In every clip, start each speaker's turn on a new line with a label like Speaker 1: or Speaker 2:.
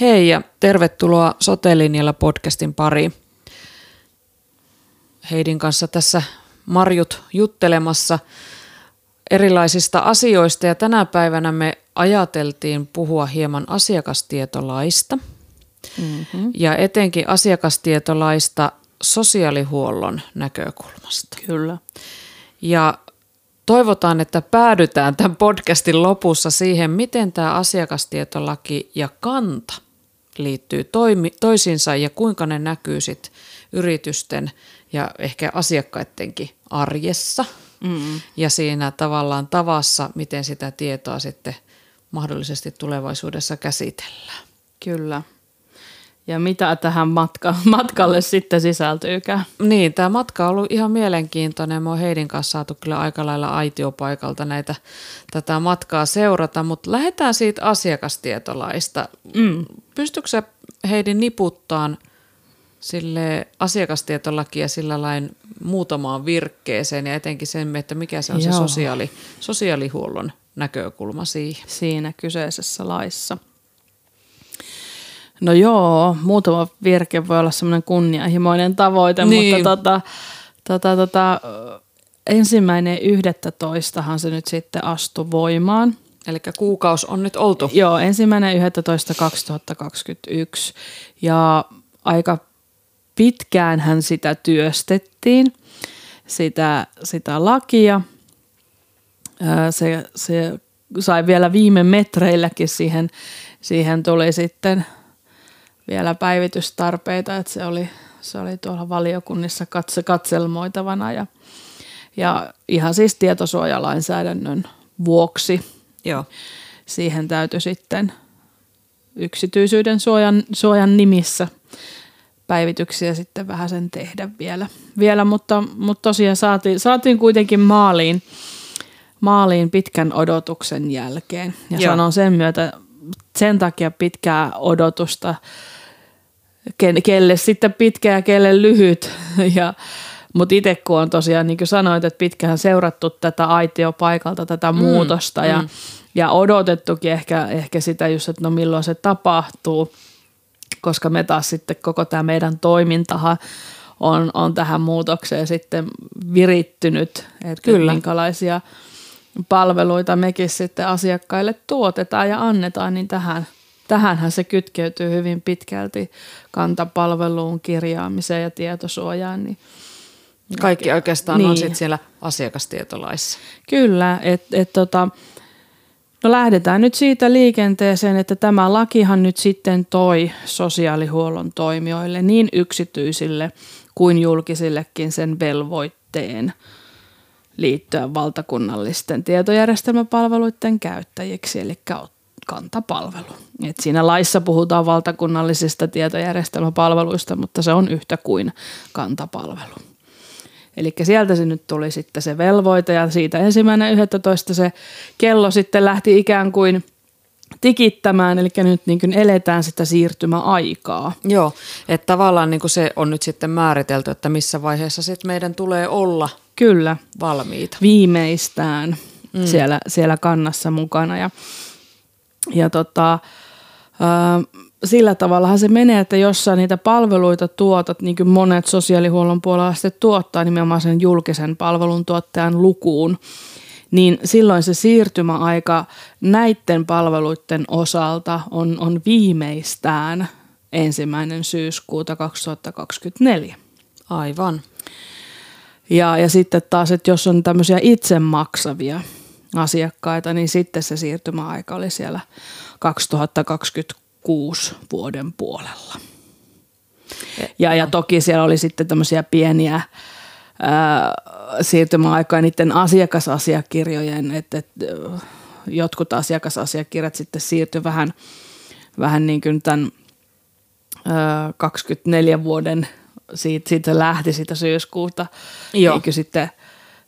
Speaker 1: Hei ja tervetuloa Sotelinjalla podcastin pariin. Heidin kanssa tässä Marjut juttelemassa erilaisista asioista ja tänä päivänä me ajateltiin puhua hieman asiakastietolaista mm-hmm. ja etenkin asiakastietolaista sosiaalihuollon näkökulmasta.
Speaker 2: Kyllä.
Speaker 1: Ja toivotaan, että päädytään tämän podcastin lopussa siihen, miten tämä asiakastietolaki ja kanta liittyy toimi, toisiinsa ja kuinka ne näkyy sit yritysten ja ehkä asiakkaidenkin arjessa mm. ja siinä tavallaan tavassa, miten sitä tietoa sitten mahdollisesti tulevaisuudessa käsitellään.
Speaker 2: Kyllä. Ja mitä tähän matka, matkalle sitten sisältyykään?
Speaker 1: Niin, tämä matka on ollut ihan mielenkiintoinen. Me on Heidin kanssa saatu kyllä aika lailla aitiopaikalta näitä, tätä matkaa seurata, mutta lähdetään siitä asiakastietolaista. Mm. Pystytkö sä Heidin niputtaan sille asiakastietolakia sillä lain muutamaan virkkeeseen ja etenkin sen, että mikä se on Joo. se sosiaali, sosiaalihuollon näkökulma siihen?
Speaker 2: Siinä kyseisessä laissa – No joo, muutama virke voi olla semmoinen kunnianhimoinen tavoite, niin. mutta tota, tota, tota, ensimmäinen yhdettä toistahan se nyt sitten astui voimaan.
Speaker 1: Eli kuukaus on nyt oltu.
Speaker 2: Joo, ensimmäinen 11. 2021 ja aika pitkään hän sitä työstettiin, sitä, sitä lakia. Se, se sai vielä viime metreilläkin siihen, siihen tuli sitten – vielä päivitystarpeita, että se oli, se oli tuolla valiokunnissa katse, katselmoitavana ja, ja ihan siis tietosuojalainsäädännön vuoksi Joo. siihen täytyy sitten yksityisyyden suojan, suojan nimissä päivityksiä sitten vähän sen tehdä vielä, vielä mutta, mutta tosiaan saatiin, saatiin kuitenkin maaliin, maaliin pitkän odotuksen jälkeen ja Joo. sanon sen myötä sen takia pitkää odotusta, kelle sitten pitkä ja kelle lyhyt. Ja, mutta itse kun on tosiaan, niin kuin sanoit, että pitkään seurattu tätä aitiopaikalta, tätä mm, muutosta ja, mm. ja odotettukin ehkä, ehkä sitä just, että no milloin se tapahtuu, koska me taas sitten koko tämä meidän toimintahan on, on tähän muutokseen sitten virittynyt, että Kyllä. minkälaisia palveluita mekin sitten asiakkaille tuotetaan ja annetaan, niin tähän – tähänhän se kytkeytyy hyvin pitkälti kantapalveluun, kirjaamiseen ja tietosuojaan. Niin
Speaker 1: Kaikki oikeastaan niin. on sitten siellä asiakastietolaissa.
Speaker 2: Kyllä, että et tota, no lähdetään nyt siitä liikenteeseen, että tämä lakihan nyt sitten toi sosiaalihuollon toimijoille niin yksityisille kuin julkisillekin sen velvoitteen liittyä valtakunnallisten tietojärjestelmäpalveluiden käyttäjiksi, eli kantapalvelu. Et siinä laissa puhutaan valtakunnallisista tietojärjestelmäpalveluista, mutta se on yhtä kuin kantapalvelu. Eli sieltä se nyt tuli sitten se velvoite ja siitä ensimmäinen 11 se kello sitten lähti ikään kuin tikittämään, eli nyt niin kuin eletään sitä siirtymäaikaa.
Speaker 1: Joo, että tavallaan niin kuin se on nyt sitten määritelty, että missä vaiheessa sitten meidän tulee olla
Speaker 2: Kyllä.
Speaker 1: valmiita.
Speaker 2: Viimeistään mm. siellä, siellä kannassa mukana ja ja tota, sillä tavallahan se menee, että jos sä niitä palveluita tuotat, niin kuin monet sosiaalihuollon puolella sitten tuottaa nimenomaan sen julkisen palvelun tuottajan lukuun, niin silloin se siirtymäaika näiden palveluiden osalta on, on viimeistään ensimmäinen syyskuuta 2024.
Speaker 1: Aivan.
Speaker 2: Ja, ja sitten taas, että jos on tämmöisiä itse maksavia asiakkaita, niin sitten se siirtymäaika oli siellä 2026 vuoden puolella. Ja, ja toki siellä oli sitten tämmöisiä pieniä ää, siirtymäaikoja niiden asiakasasiakirjojen, että, että jotkut asiakasasiakirjat sitten siirtyi vähän, vähän niin kuin tämän ää, 24 vuoden, siitä, siitä lähti sitä syyskuuta, Joo. Niin sitten,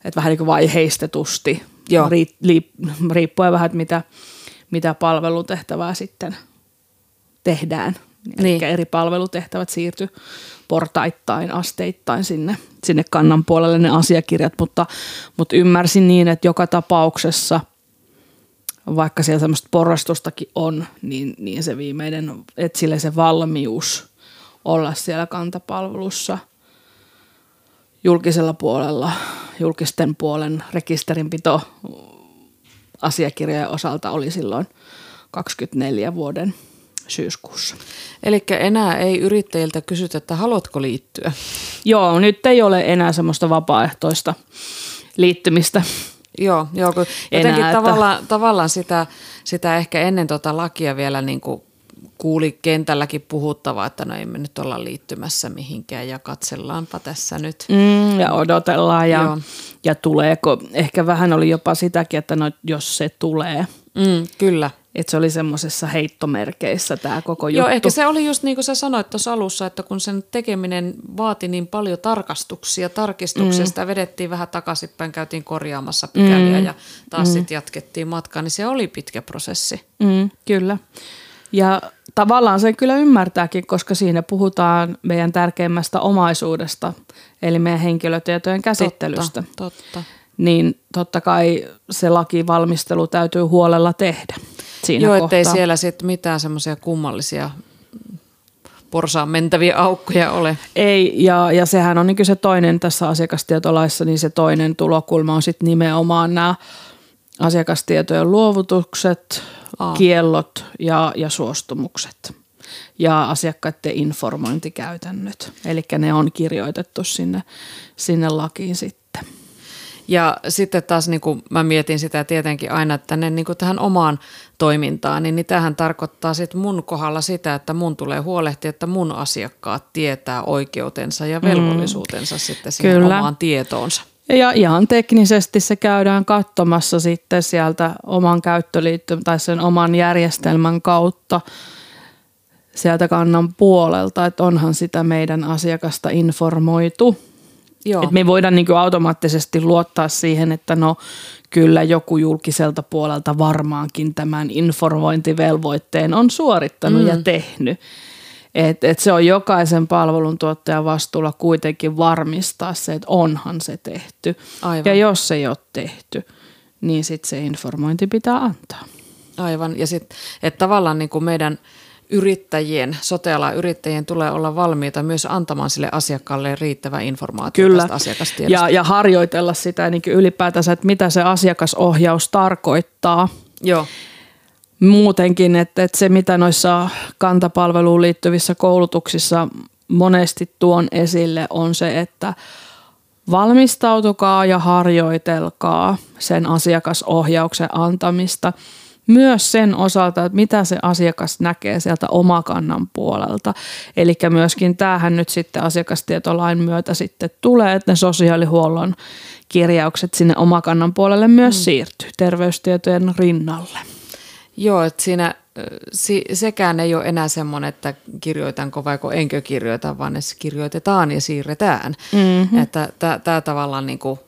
Speaker 2: että vähän niin kuin vaiheistetusti Joo. riippuen vähän, että mitä, mitä palvelutehtävää sitten tehdään. Niin. Eli eri palvelutehtävät siirtyy portaittain, asteittain sinne, sinne kannan puolelle ne asiakirjat, mutta, mutta ymmärsin niin, että joka tapauksessa vaikka siellä semmoista porrastustakin on, niin, niin se viimeinen, että sille se valmius olla siellä kantapalvelussa julkisella puolella, julkisten puolen rekisterinpito asiakirjojen osalta oli silloin 24 vuoden syyskuussa.
Speaker 1: Eli enää ei yrittäjiltä kysytä, että haluatko liittyä?
Speaker 2: Joo, nyt ei ole enää semmoista vapaaehtoista liittymistä.
Speaker 1: Joo, joo kun jotenkin enää, tavallaan, että... tavallaan sitä, sitä ehkä ennen tota lakia vielä niin kuin kuuli kentälläkin puhuttavaa, että no ei me nyt olla liittymässä mihinkään ja katsellaanpa tässä nyt.
Speaker 2: Mm, ja odotellaan ja, ja tuleeko. Ehkä vähän oli jopa sitäkin, että no jos se tulee.
Speaker 1: Mm, kyllä.
Speaker 2: Että se oli semmoisessa heittomerkeissä tämä koko juttu.
Speaker 1: Joo, ehkä se oli just niin kuin sä sanoit tuossa alussa, että kun sen tekeminen vaati niin paljon tarkastuksia, tarkistuksesta mm. vedettiin vähän takaisinpäin, käytiin korjaamassa pykäliä mm. ja taas mm. sitten jatkettiin matkaa, niin se oli pitkä prosessi.
Speaker 2: Mm, kyllä. Ja tavallaan se kyllä ymmärtääkin, koska siinä puhutaan meidän tärkeimmästä omaisuudesta, eli meidän henkilötietojen käsittelystä.
Speaker 1: Totta, totta.
Speaker 2: Niin totta kai se lakivalmistelu täytyy huolella tehdä siinä
Speaker 1: Joo,
Speaker 2: ettei
Speaker 1: kohtaa. siellä sitten mitään semmoisia kummallisia porsaan mentäviä aukkoja ole.
Speaker 2: Ei, ja, ja sehän on niin se toinen tässä asiakastietolaissa, niin se toinen tulokulma on sitten nimenomaan nämä asiakastietojen luovutukset, Aa. kiellot ja, ja suostumukset ja asiakkaiden informointikäytännöt. Eli ne on kirjoitettu sinne, sinne lakiin sitten.
Speaker 1: Ja sitten taas niin kuin mä mietin sitä tietenkin aina, että ne niin kuin tähän omaan toimintaan, niin, niin tähän tarkoittaa sitten mun kohdalla sitä, että mun tulee huolehtia, että mun asiakkaat tietää oikeutensa ja mm. velvollisuutensa mm. sitten siihen Kyllä. omaan tietoonsa.
Speaker 2: Ja ihan teknisesti se käydään katsomassa sitten sieltä oman käyttöliittymän tai sen oman järjestelmän kautta sieltä kannan puolelta, että onhan sitä meidän asiakasta informoitu. Joo. Et me ei voida niin automaattisesti luottaa siihen, että no kyllä joku julkiselta puolelta varmaankin tämän informointivelvoitteen on suorittanut mm. ja tehnyt. Et, et se on jokaisen palveluntuottajan vastuulla kuitenkin varmistaa se, että onhan se tehty. Aivan. Ja jos se ei ole tehty, niin sitten se informointi pitää antaa.
Speaker 1: Aivan, ja sitten, että tavallaan niin kuin meidän yrittäjien, sote yrittäjien tulee olla valmiita myös antamaan sille asiakkaalle riittävä informaatio Kyllä. tästä asiakastiedosta.
Speaker 2: Ja, ja harjoitella sitä niin ylipäätänsä, että mitä se asiakasohjaus tarkoittaa.
Speaker 1: Joo
Speaker 2: muutenkin, että, että se mitä noissa kantapalveluun liittyvissä koulutuksissa monesti tuon esille on se, että valmistautukaa ja harjoitelkaa sen asiakasohjauksen antamista myös sen osalta, että mitä se asiakas näkee sieltä omakannan puolelta. Eli myöskin tämähän nyt sitten asiakastietolain myötä sitten tulee, että ne sosiaalihuollon kirjaukset sinne omakannan puolelle myös mm. siirtyy terveystietojen rinnalle.
Speaker 1: Joo, että siinä si, sekään ei ole enää semmoinen, että kirjoitanko vai enkö kirjoita, vaan ne kirjoitetaan ja siirretään. Mm-hmm. Että tämä tavallaan niin kuin,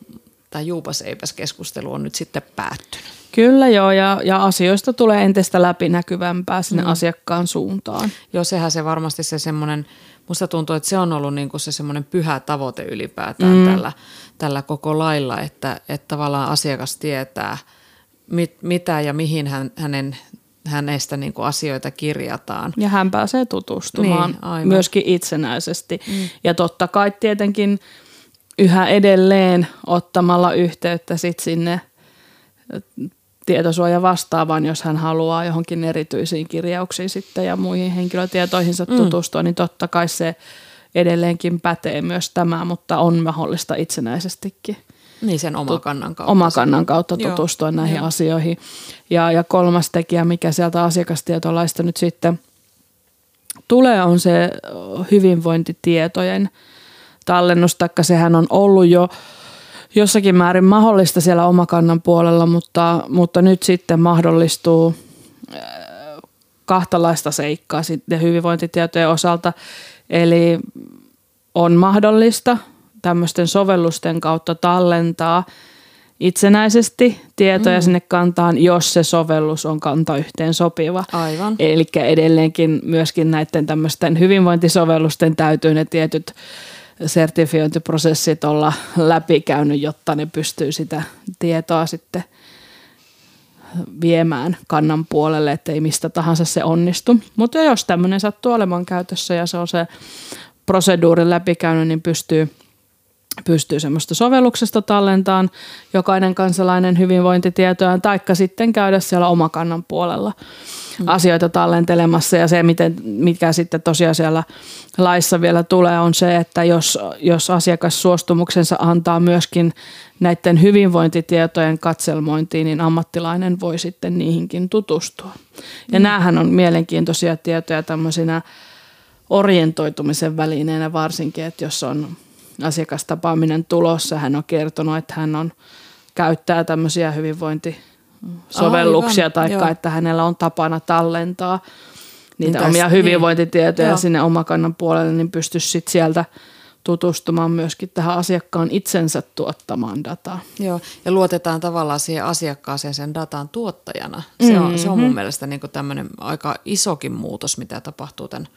Speaker 1: tämä juupas eipäs keskustelu on nyt sitten päättynyt.
Speaker 2: Kyllä joo, ja, ja asioista tulee entistä läpinäkyvämpää sinne mm. asiakkaan suuntaan.
Speaker 1: Joo, sehän se varmasti se semmoinen, musta tuntuu, että se on ollut niin kuin se semmoinen pyhä tavoite ylipäätään mm. tällä, tällä koko lailla, että, että tavallaan asiakas tietää – mit, mitä ja mihin hän, hänen hänestä niin kuin asioita kirjataan.
Speaker 2: Ja hän pääsee tutustumaan niin, myöskin itsenäisesti. Mm. Ja totta kai tietenkin yhä edelleen ottamalla yhteyttä sit sinne tietosuoja vastaavaan, jos hän haluaa johonkin erityisiin kirjauksiin sitten ja muihin henkilötietoihinsa mm. tutustua, niin totta kai se edelleenkin pätee myös tämä, mutta on mahdollista itsenäisestikin.
Speaker 1: Niin sen oma kannan kautta.
Speaker 2: Oma kannan kautta tutustua Joo. näihin Joo. asioihin. Ja, ja kolmas tekijä, mikä sieltä asiakastietolaista nyt sitten tulee, on se hyvinvointitietojen tallennus, taikka sehän on ollut jo jossakin määrin mahdollista siellä omakannan puolella, mutta, mutta nyt sitten mahdollistuu kahtalaista seikkaa sitten hyvinvointitietojen osalta. Eli on mahdollista tämmöisten sovellusten kautta tallentaa itsenäisesti tietoja mm. sinne kantaan, jos se sovellus on kanta yhteen sopiva.
Speaker 1: Aivan.
Speaker 2: Eli edelleenkin myöskin näiden tämmöisten hyvinvointisovellusten täytyy ne tietyt sertifiointiprosessit olla läpikäynyt, jotta ne pystyy sitä tietoa sitten viemään kannan puolelle, että ei mistä tahansa se onnistu. Mutta jos tämmöinen sattuu olemaan käytössä ja se on se proseduurin läpikäynyt, niin pystyy, pystyy semmoista sovelluksesta tallentaan jokainen kansalainen hyvinvointitietoja, taikka sitten käydä siellä omakannan puolella mm. asioita tallentelemassa. Ja se, miten, mikä sitten tosiaan siellä laissa vielä tulee, on se, että jos, jos asiakas suostumuksensa antaa myöskin näiden hyvinvointitietojen katselmointiin, niin ammattilainen voi sitten niihinkin tutustua. Ja mm. näähän on mielenkiintoisia tietoja tämmöisinä orientoitumisen välineenä varsinkin, että jos on asiakastapaaminen tulossa, hän on kertonut, että hän on käyttää tämmöisiä hyvinvointisovelluksia, tai että hänellä on tapana tallentaa niitä niin omia tästä, hyvinvointitietoja niin. sinne omakannan puolelle, niin pystyisi sitten sieltä tutustumaan myöskin tähän asiakkaan itsensä tuottamaan dataan.
Speaker 1: Joo, ja luotetaan tavallaan siihen asiakkaaseen sen datan tuottajana. Se on, mm-hmm. se on mun mielestä niin tämmöinen aika isokin muutos, mitä tapahtuu tämän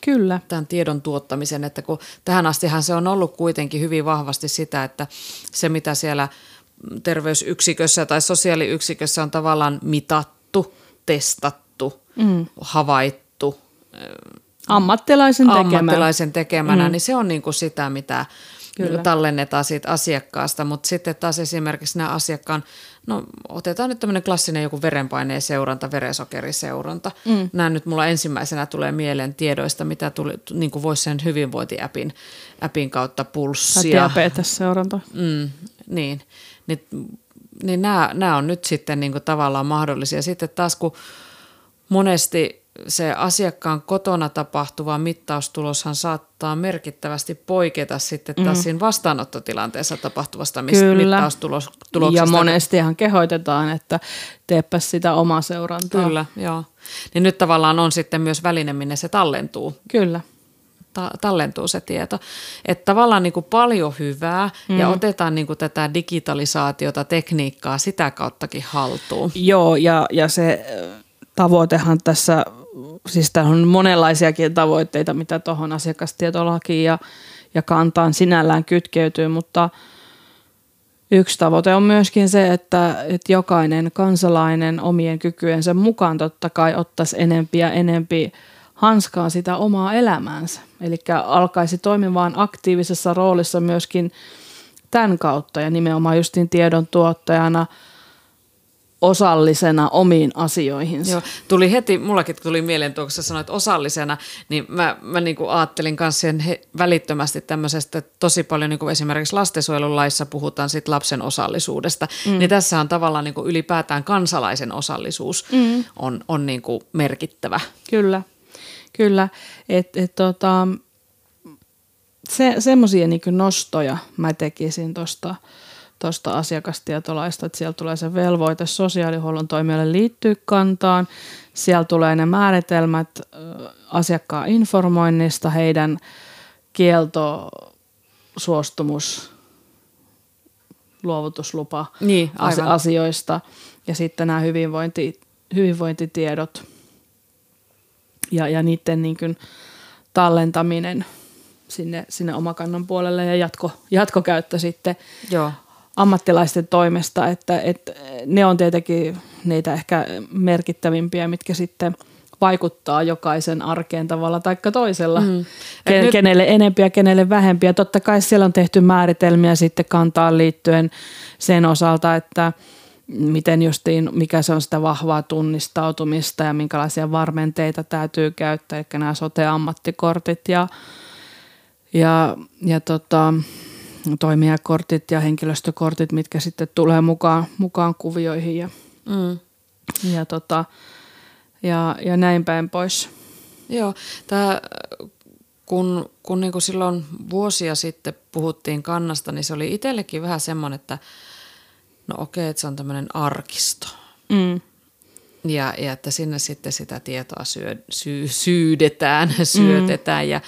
Speaker 2: Kyllä.
Speaker 1: tämän tiedon tuottamisen, että kun tähän astihan se on ollut kuitenkin hyvin vahvasti sitä, että se mitä siellä terveysyksikössä tai sosiaaliyksikössä on tavallaan mitattu, testattu, mm. havaittu.
Speaker 2: Ammattilaisen tekemänä.
Speaker 1: Ammattilaisen tekemänä, mm. niin se on niin kuin sitä, mitä Kyllä. tallennetaan siitä asiakkaasta, mutta sitten taas esimerkiksi nämä asiakkaan, no otetaan nyt tämmöinen klassinen joku verenpaineen seuranta, verensokeriseuranta. Mm. Nämä nyt mulla ensimmäisenä tulee mieleen tiedoista, mitä tuli, niin kuin voisi sen hyvinvointiäpin äpin kautta pulssia.
Speaker 2: Diabetesseuranta.
Speaker 1: Mm, niin, niin, niin nämä, nämä on nyt sitten niin kuin tavallaan mahdollisia. Sitten taas kun monesti se asiakkaan kotona tapahtuva mittaustuloshan saattaa merkittävästi poiketa sitten taas mm. siinä vastaanottotilanteessa tapahtuvasta Kyllä. mittaustuloksesta.
Speaker 2: Ja monestihan kehoitetaan, että teepä sitä omaa seurantaa.
Speaker 1: Kyllä, joo. Niin nyt tavallaan on sitten myös väline, minne se tallentuu.
Speaker 2: Kyllä.
Speaker 1: Ta- tallentuu se tieto. Että tavallaan niin kuin paljon hyvää mm. ja otetaan niin kuin tätä digitalisaatiota, tekniikkaa sitä kauttakin haltuun.
Speaker 2: Joo, ja, ja se tavoitehan tässä siis on monenlaisiakin tavoitteita, mitä tuohon asiakastietolakiin ja, ja kantaan sinällään kytkeytyy, mutta yksi tavoite on myöskin se, että, että jokainen kansalainen omien kykyensä mukaan totta kai ottaisi enempi ja enempi hanskaa sitä omaa elämäänsä. Eli alkaisi toimimaan aktiivisessa roolissa myöskin tämän kautta ja nimenomaan justin tiedon tuottajana – osallisena omiin asioihinsa. Joo,
Speaker 1: tuli heti, mullakin tuli mieleen tuo, kun sä sanoit osallisena, niin mä, mä niin kuin ajattelin myös sen he, välittömästi tämmöisestä, että tosi paljon niin kuin esimerkiksi lastensuojelun laissa puhutaan sit lapsen osallisuudesta, mm. niin tässä on tavallaan niin kuin ylipäätään kansalaisen osallisuus mm. on, on niin kuin merkittävä.
Speaker 2: Kyllä, kyllä. Et, et, tota, se, semmoisia niin nostoja mä tekisin tuosta – tuosta asiakastietolaista, että siellä tulee se velvoite sosiaalihuollon toimijoille liittyä kantaan. Siellä tulee ne määritelmät asiakkaan informoinnista, heidän kielto, suostumus, luovutuslupa niin, asioista ja sitten nämä hyvinvointi, hyvinvointitiedot ja, ja niiden niin kuin tallentaminen sinne, sinne omakannan puolelle ja jatko, jatkokäyttö sitten. Joo ammattilaisten toimesta, että, että ne on tietenkin niitä ehkä merkittävimpiä, mitkä sitten vaikuttaa jokaisen arkeen tavalla tai toisella. Mm. Ken, nyt... Kenelle enempiä, kenelle vähempiä. Totta kai siellä on tehty määritelmiä sitten kantaan liittyen sen osalta, että miten justiin, mikä se on sitä vahvaa tunnistautumista ja minkälaisia varmenteita täytyy käyttää, eli nämä sote-ammattikortit ja, ja, ja tota, toimijakortit ja henkilöstökortit, mitkä sitten tulee mukaan, mukaan kuvioihin ja, mm. ja, tota, ja, ja näin päin pois.
Speaker 1: Joo, tämä, kun, kun niin kuin silloin vuosia sitten puhuttiin kannasta, niin se oli itsellekin vähän semmoinen, että no okei, että se on tämmöinen arkisto. Mm. Ja, ja että sinne sitten sitä tietoa syö, sy, syydetään, syötetään. Mm. Ja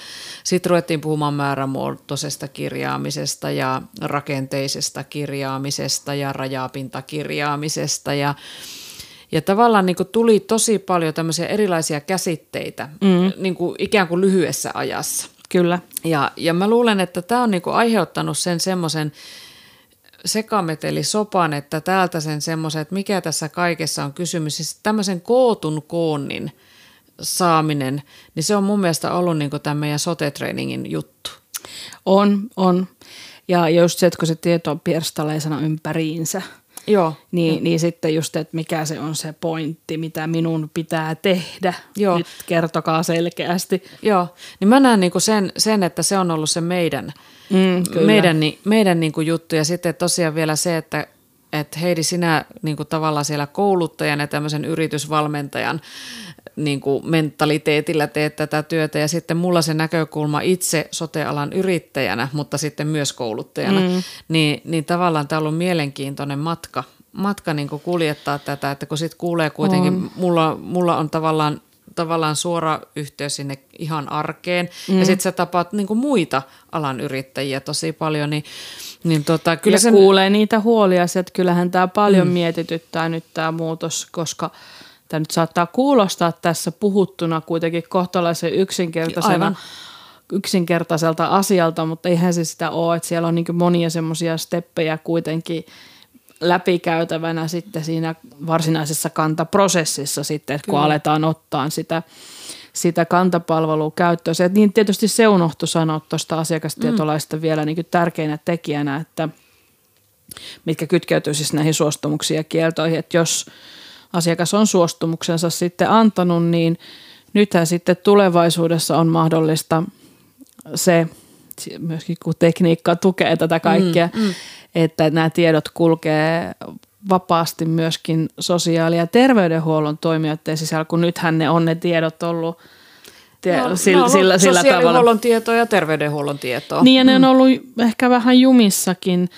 Speaker 1: sitten ruvettiin puhumaan määrämuotoisesta kirjaamisesta ja rakenteisesta kirjaamisesta ja rajapintakirjaamisesta. Ja, ja tavallaan niin kuin tuli tosi paljon tämmöisiä erilaisia käsitteitä mm. niin kuin ikään kuin lyhyessä ajassa.
Speaker 2: Kyllä.
Speaker 1: Ja, ja mä luulen, että tämä on niin kuin aiheuttanut sen semmoisen sekameteli sopan, että täältä sen semmoisen, että mikä tässä kaikessa on kysymys. Siis tämmöisen kootun koonnin saaminen, niin se on mun mielestä ollut niin tämän meidän sote-treeningin juttu.
Speaker 2: On, on. Ja just se, että kun se tieto on pirstaleisena ympäriinsä,
Speaker 1: Joo.
Speaker 2: niin, niin sitten just, että mikä se on se pointti, mitä minun pitää tehdä.
Speaker 1: Joo.
Speaker 2: Nyt kertokaa selkeästi.
Speaker 1: Joo, niin mä näen niinku sen, sen, että se on ollut se meidän,
Speaker 2: Mm, kyllä.
Speaker 1: meidän, meidän niinku juttu. Ja sitten tosiaan vielä se, että et Heidi, sinä niinku tavallaan siellä kouluttajan ja tämmöisen yritysvalmentajan niinku mentaliteetillä teet tätä työtä. Ja sitten mulla se näkökulma itse sotealan yrittäjänä, mutta sitten myös kouluttajana. Mm. Niin, niin tavallaan tämä on ollut mielenkiintoinen matka, matka niinku kuljettaa tätä, että kun sitten kuulee kuitenkin,
Speaker 2: On.
Speaker 1: mulla, mulla on tavallaan tavallaan suora yhteys sinne ihan arkeen. Mm. Ja sitten sä tapaat niinku muita alan yrittäjiä tosi paljon, niin, niin tota, kyllä
Speaker 2: Kyllä
Speaker 1: se...
Speaker 2: se kuulee niitä huolia, että kyllähän tämä paljon mm. mietityttää nyt tämä muutos, koska tämä nyt saattaa kuulostaa tässä puhuttuna kuitenkin kohtalaisen yksinkertaisena,
Speaker 1: Aivan.
Speaker 2: yksinkertaiselta asialta, mutta eihän se sitä ole, että siellä on niin monia semmoisia steppejä kuitenkin läpikäytävänä sitten siinä varsinaisessa kantaprosessissa sitten, että kun aletaan ottaa sitä, sitä kantapalvelua käyttöön. Se, niin tietysti se unohtui sanoa tuosta asiakastietolaista mm. vielä niin tärkeänä tekijänä, että mitkä kytkeytyy siis näihin suostumuksiin ja kieltoihin, että jos asiakas on suostumuksensa sitten antanut, niin nythän sitten tulevaisuudessa on mahdollista se, myöskin kun tekniikka tukee tätä kaikkea, mm, mm. Että nämä tiedot kulkee vapaasti myöskin sosiaali- ja terveydenhuollon toimijoiden sisällä, kun nythän ne on ne tiedot ollut tie-
Speaker 1: No,
Speaker 2: sillä,
Speaker 1: no,
Speaker 2: sillä, sillä tavalla.
Speaker 1: sosiaalihuollon tietoa ja terveydenhuollon tietoa.
Speaker 2: Niin ja ne on ollut ehkä vähän jumissakin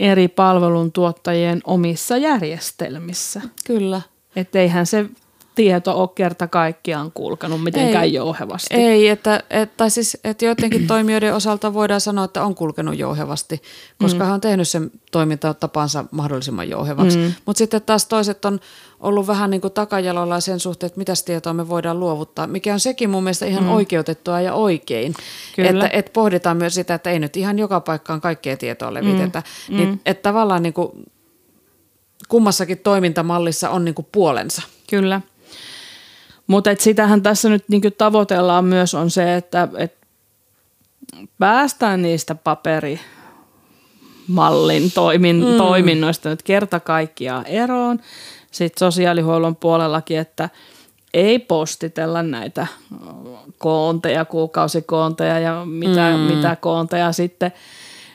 Speaker 2: eri palveluntuottajien omissa järjestelmissä.
Speaker 1: Kyllä.
Speaker 2: Että eihän se tieto ole kerta kaikkiaan kulkenut mitenkään
Speaker 1: Ei.
Speaker 2: jouhevasti.
Speaker 1: Ei, että, että, tai siis, että joidenkin toimijoiden osalta voidaan sanoa, että on kulkenut jouhevasti, koska mm. hän on tehnyt sen toimintatapansa mahdollisimman jouhevaksi. Mm. Mutta sitten taas toiset on ollut vähän niin kuin takajalolla sen suhteen, että mitä tietoa me voidaan luovuttaa, mikä on sekin mun mielestä ihan mm. oikeutettua ja oikein.
Speaker 2: Kyllä.
Speaker 1: Että, että pohditaan myös sitä, että ei nyt ihan joka paikkaan kaikkea tietoa levitetä. Mm. Niin, että tavallaan niin kuin kummassakin toimintamallissa on niin kuin puolensa.
Speaker 2: Kyllä. Mutta sitähän tässä nyt niinku tavoitellaan myös on se, että et päästään niistä paperimallin toimin, mm. toiminnoista nyt kerta kaikkiaan eroon. Sitten sosiaalihuollon puolellakin, että ei postitella näitä koonteja, kuukausikoonteja ja mitä, mm. mitä koonteja sitten,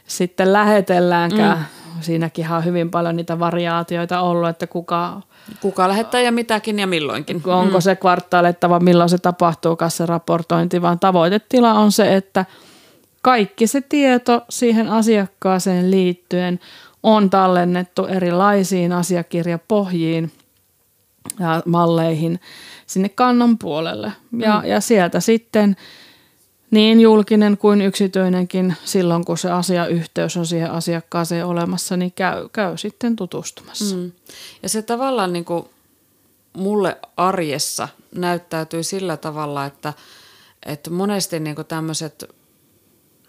Speaker 2: sitten lähetelläänkään. Mm. Siinäkin on hyvin paljon niitä variaatioita ollut, että kuka
Speaker 1: Kuka lähettää ja mitäkin ja milloinkin.
Speaker 2: onko se kvartaalettava, milloin se tapahtuu, se raportointi, vaan tavoitetila on se, että kaikki se tieto siihen asiakkaaseen liittyen on tallennettu erilaisiin asiakirjapohjiin ja malleihin sinne kannan puolelle. Ja, ja sieltä sitten niin julkinen kuin yksityinenkin silloin, kun se asiayhteys on siihen asiakkaaseen olemassa, niin käy, käy sitten tutustumassa.
Speaker 1: Mm. Ja se tavallaan niin kuin mulle arjessa näyttäytyy sillä tavalla, että, että monesti niin kuin tämmöiset,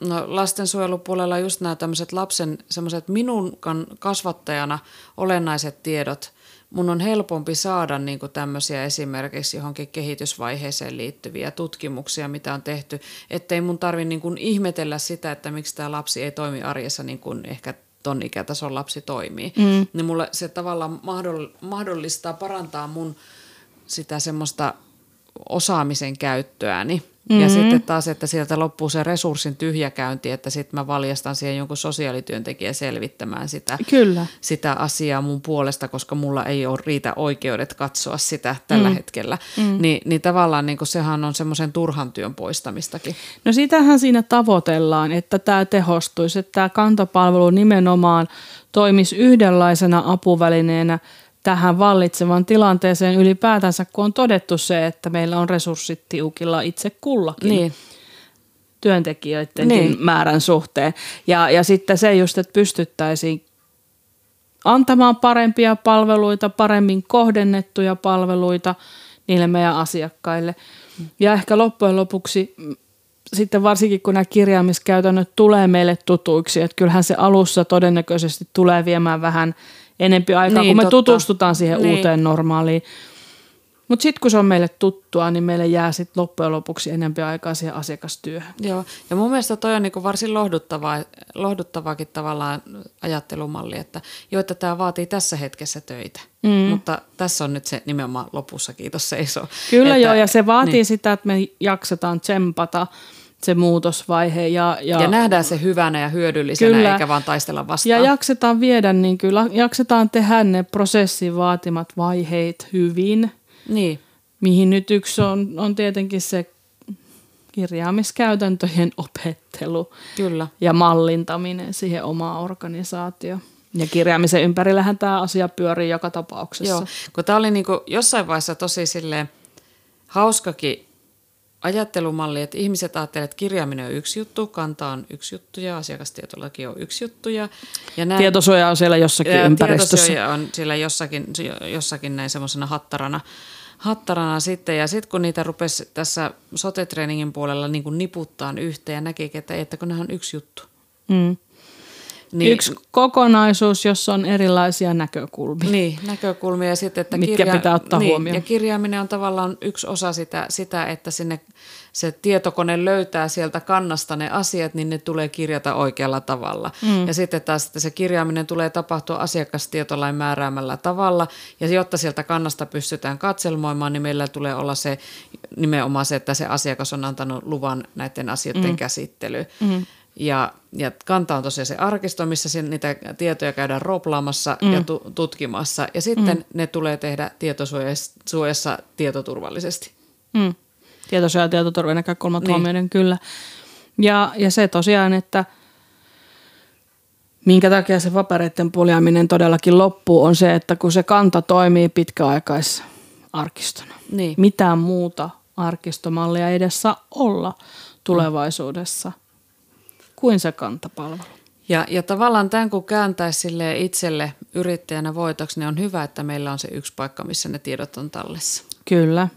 Speaker 1: no lastensuojelupuolella just nämä tämmöiset lapsen, semmoiset minun kasvattajana olennaiset tiedot, mun on helpompi saada niin kuin tämmöisiä esimerkiksi johonkin kehitysvaiheeseen liittyviä tutkimuksia, mitä on tehty, ettei mun tarvi niin kuin ihmetellä sitä, että miksi tämä lapsi ei toimi arjessa niin kuin ehkä ton ikätason lapsi toimii. Mm. Niin mulle se tavallaan mahdollistaa parantaa mun sitä semmoista osaamisen käyttöäni. Mm-hmm. Ja sitten taas, että sieltä loppuu se resurssin tyhjäkäynti, että sitten mä valjastan siihen jonkun sosiaalityöntekijän selvittämään sitä,
Speaker 2: Kyllä.
Speaker 1: sitä asiaa mun puolesta, koska mulla ei ole riitä oikeudet katsoa sitä tällä mm. hetkellä. Mm. Ni, niin tavallaan niin sehän on semmoisen turhan työn poistamistakin.
Speaker 2: No sitähän siinä tavoitellaan, että tämä tehostuisi, että tämä kantapalvelu nimenomaan toimisi yhdenlaisena apuvälineenä tähän vallitsevaan tilanteeseen ylipäätänsä, kun on todettu se, että meillä on resurssit tiukilla itse kullakin.
Speaker 1: Niin.
Speaker 2: työntekijöiden
Speaker 1: Niin.
Speaker 2: niin. määrän suhteen. Ja, ja sitten se just, että pystyttäisiin antamaan parempia palveluita, paremmin kohdennettuja palveluita niille meidän asiakkaille. Ja ehkä loppujen lopuksi mm, sitten varsinkin kun nämä kirjaamiskäytännöt tulee meille tutuiksi, että kyllähän se alussa todennäköisesti tulee viemään vähän enempi aikaa,
Speaker 1: Niin,
Speaker 2: kun me
Speaker 1: totta.
Speaker 2: tutustutaan siihen
Speaker 1: Niin.
Speaker 2: uuteen normaaliin. Mutta sitten kun se on meille tuttua, niin meille jää sitten loppujen lopuksi enempi aikaa siihen asiakastyöhön.
Speaker 1: Joo, ja mun mielestä toi on niin varsin lohduttavaa, lohduttavaakin tavallaan ajattelumalli, että jo, että tämä vaatii tässä hetkessä töitä, mm. mutta tässä on nyt se nimenomaan lopussa, kiitos seiso.
Speaker 2: Kyllä
Speaker 1: että,
Speaker 2: joo, ja se vaatii. Niin, sitä, että me jaksetaan tsempata se muutosvaihe ja, ja,
Speaker 1: ja nähdään se hyvänä ja hyödyllisenä,
Speaker 2: Kyllä.
Speaker 1: eikä vaan taistella vastaan.
Speaker 2: ja jaksetaan viedä, niin kyllä jaksetaan tehdä ne prosessin vaatimat vaiheet hyvin,
Speaker 1: Niin,
Speaker 2: mihin nyt yksi on, on tietenkin se kirjaamiskäytäntöjen opettelu
Speaker 1: kyllä.
Speaker 2: ja mallintaminen siihen omaan organisaatioon. Ja kirjaamisen ympärillähän tämä asia pyörii joka tapauksessa.
Speaker 1: Joo, kun tämä oli niinku jossain vaiheessa tosi silleen hauskakin ajattelumalli, että ihmiset ajattelevat, että kirjaaminen on yksi juttu, kanta on yksi juttu ja asiakastietolaki on yksi juttu. Ja, ja näin,
Speaker 2: Tietosuoja on siellä jossakin
Speaker 1: ja
Speaker 2: ympäristössä.
Speaker 1: tietosuoja on siellä jossakin, jossakin näin semmoisena hattarana, hattarana sitten. Ja sitten kun niitä rupesi tässä sote-treeningin puolella niin kuin niputtaan yhteen ja näkikin, että, että kun nämä on yksi juttu.
Speaker 2: Mm.
Speaker 1: Niin,
Speaker 2: Yksi kokonaisuus, jossa on erilaisia näkökulmia.
Speaker 1: Niin, näkökulmia ja sitten, että
Speaker 2: Mitkä pitää ottaa
Speaker 1: niin,
Speaker 2: huomioon.
Speaker 1: Ja kirjaaminen on tavallaan yksi osa sitä, sitä, että sinne se tietokone löytää sieltä kannasta ne asiat, niin ne tulee kirjata oikealla tavalla. Mm. Ja sitten taas että se kirjaaminen tulee tapahtua asiakastietolain määräämällä tavalla. Ja jotta sieltä kannasta pystytään katselmoimaan, niin meillä tulee olla se nimenomaan se, että se asiakas on antanut luvan näiden asioiden mm. käsittelyyn. Mm. Ja, ja kanta on tosiaan se arkisto, missä niitä tietoja käydään roplaamassa mm. ja tu, tutkimassa. Ja sitten mm. ne tulee tehdä tietosuojassa tietoturvallisesti.
Speaker 2: Mm. Tietosuoja- ja tietoturvan näkökulmat niin. huomioiden kyllä. Ja, ja se tosiaan, että minkä takia se papereiden puljaaminen todellakin loppuu, on se, että kun se kanta toimii pitkäaikaisarkistona.
Speaker 1: Niin.
Speaker 2: Mitään muuta arkistomallia ei edes saa olla tulevaisuudessa kuin se kantapalvelu.
Speaker 1: Ja, ja tavallaan tämän kun kääntäisi sille itselle yrittäjänä voitoksi, niin on hyvä, että meillä on se yksi paikka, missä ne tiedot on tallessa.
Speaker 2: Kyllä.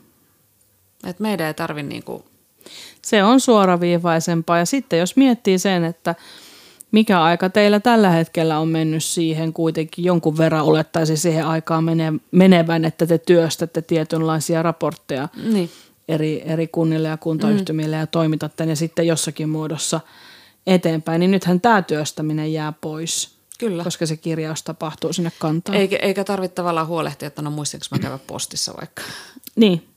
Speaker 1: Et meidän ei tarvitse niinku,
Speaker 2: Se on suoraviivaisempaa. Ja sitten jos miettii sen, että mikä aika teillä tällä hetkellä on mennyt siihen kuitenkin jonkun verran olettaisi siihen aikaan mene- menevän, että te työstätte tietynlaisia raportteja
Speaker 1: niin,
Speaker 2: eri, eri kunnille ja kuntayhtymille mm. ja toimitatte ne sitten jossakin muodossa eteenpäin, niin nythän tämä työstäminen jää pois,
Speaker 1: kyllä.
Speaker 2: koska se kirjaus tapahtuu sinne kantaan.
Speaker 1: Eikä, eikä tarvitse tavallaan huolehtia, että no muistanko mä käydä postissa vaikka.
Speaker 2: Niin.